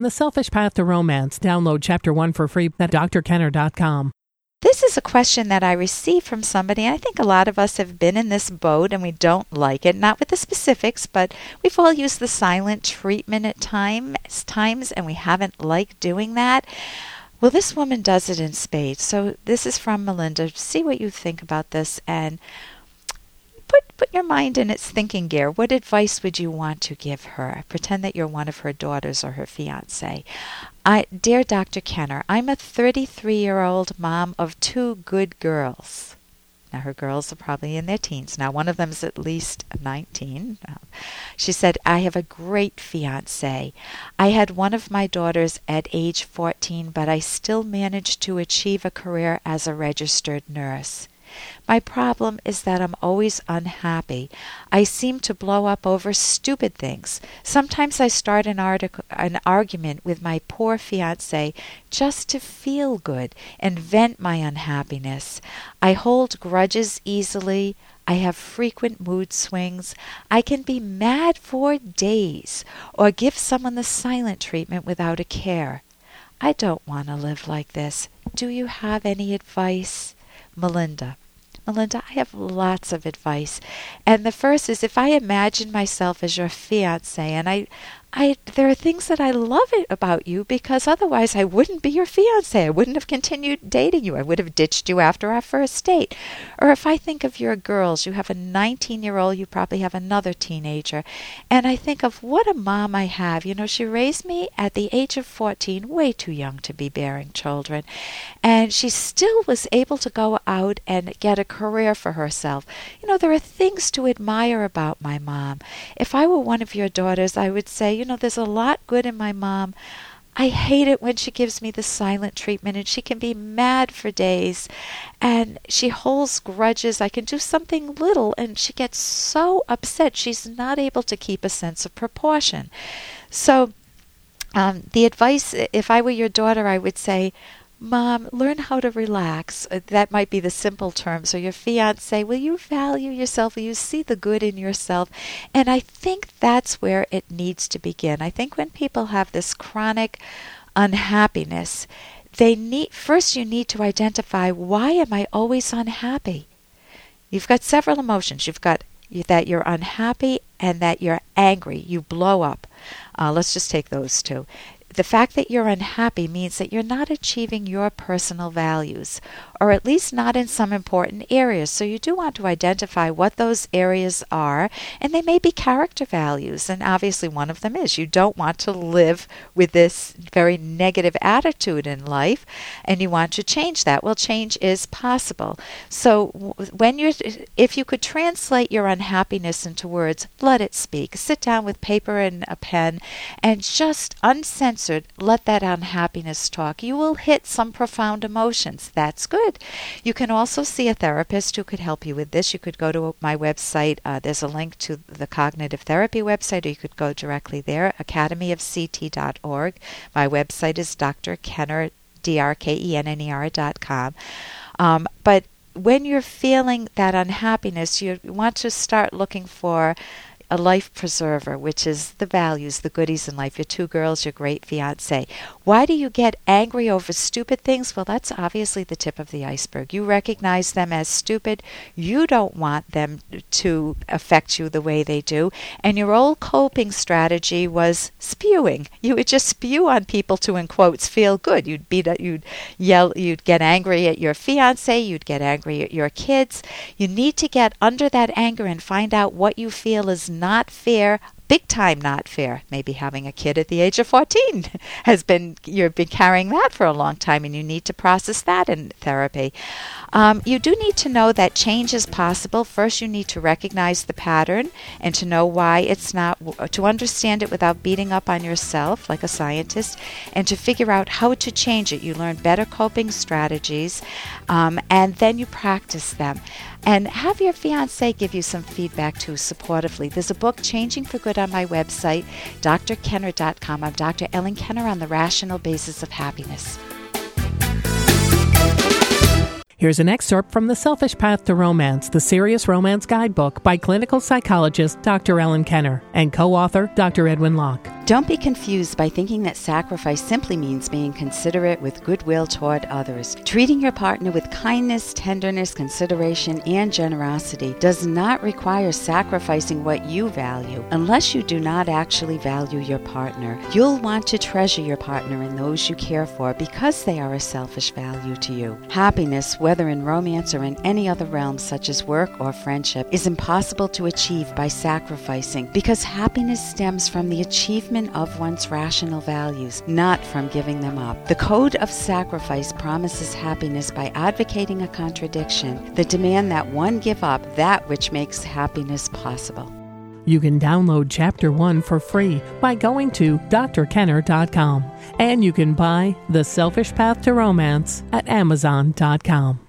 The Selfish Path to Romance. Download Chapter 1 for free at drkenner.com. This is a question that I received from somebody. I think a lot of us have been in this boat and we don't like it. Not with the specifics, but we've all used the silent treatment at times, times and we haven't liked doing that. Well, this woman does it in spades. So this is from Melinda. See what you think about this and put put your mind in its thinking gear. What advice would you want to give her? Pretend that you're one of her daughters or her fiance. I, dear Dr. Kenner, I'm a 33 year old mom of two good girls. Now, her girls are probably in their teens. Now, one of them is at least 19. She said, I have a great fiance. I had one of my daughters at age 14, but I still managed to achieve a career as a registered nurse. My problem is that I'm always unhappy. I seem to blow up over stupid things. Sometimes I start an, artic- an argument with my poor fiance just to feel good and vent my unhappiness. I hold grudges easily. I have frequent mood swings. I can be mad for days or give someone the silent treatment without a care. I don't want to live like this. Do you have any advice? Melinda. Melinda, I have lots of advice. And the first is if I imagine myself as your fiance and I I there are things that I love about you because otherwise I wouldn't be your fiance. I wouldn't have continued dating you. I would have ditched you after our first date. Or if I think of your girls, you have a 19-year-old, you probably have another teenager, and I think of what a mom I have. You know, she raised me at the age of 14, way too young to be bearing children, and she still was able to go out and get a career for herself. You know, there are things to admire about my mom. If I were one of your daughters, I would say you know, there's a lot good in my mom. I hate it when she gives me the silent treatment and she can be mad for days and she holds grudges. I can do something little and she gets so upset she's not able to keep a sense of proportion. So, um, the advice, if I were your daughter, I would say, Mom, learn how to relax. Uh, that might be the simple term. So, your fiance, will you value yourself? Will you see the good in yourself? And I think that's where it needs to begin. I think when people have this chronic unhappiness, they need first you need to identify why am I always unhappy? You've got several emotions. You've got that you're unhappy and that you're angry. You blow up. Uh, let's just take those two the fact that you're unhappy means that you're not achieving your personal values, or at least not in some important areas. So you do want to identify what those areas are, and they may be character values. And obviously, one of them is you don't want to live with this very negative attitude in life, and you want to change that. Well, change is possible. So when you're, if you could translate your unhappiness into words, let it speak. Sit down with paper and a pen, and just uncensored answered, let that unhappiness talk. You will hit some profound emotions. That's good. You can also see a therapist who could help you with this. You could go to my website. Uh, there's a link to the cognitive therapy website, or you could go directly there, academyofct.org. My website is dot com. Um, but when you're feeling that unhappiness, you want to start looking for a life preserver, which is the values, the goodies in life, your two girls, your great fiance. Why do you get angry over stupid things? Well, that's obviously the tip of the iceberg. You recognize them as stupid. You don't want them to affect you the way they do. And your old coping strategy was spewing. You would just spew on people to, in quotes, feel good. You'd beat, you'd yell, you'd get angry at your fiance, you'd get angry at your kids. You need to get under that anger and find out what you feel is not fair big time not fair. Maybe having a kid at the age of 14 has been, you've been carrying that for a long time and you need to process that in therapy. Um, you do need to know that change is possible. First, you need to recognize the pattern and to know why it's not, to understand it without beating up on yourself like a scientist, and to figure out how to change it. You learn better coping strategies um, and then you practice them. And have your fiance give you some feedback too, supportively. There's a book, Changing for Good, on my website, drkenner.com. I'm Dr. Ellen Kenner on the rational basis of happiness. Here's an excerpt from The Selfish Path to Romance, the Serious Romance Guidebook by clinical psychologist Dr. Ellen Kenner and co author Dr. Edwin Locke. Don't be confused by thinking that sacrifice simply means being considerate with goodwill toward others. Treating your partner with kindness, tenderness, consideration, and generosity does not require sacrificing what you value unless you do not actually value your partner. You'll want to treasure your partner and those you care for because they are a selfish value to you. Happiness, whether in romance or in any other realm such as work or friendship, is impossible to achieve by sacrificing because happiness stems from the achievement of one's rational values, not from giving them up. The code of sacrifice promises happiness by advocating a contradiction, the demand that one give up that which makes happiness possible. You can download Chapter 1 for free by going to drkenner.com. And you can buy The Selfish Path to Romance at amazon.com.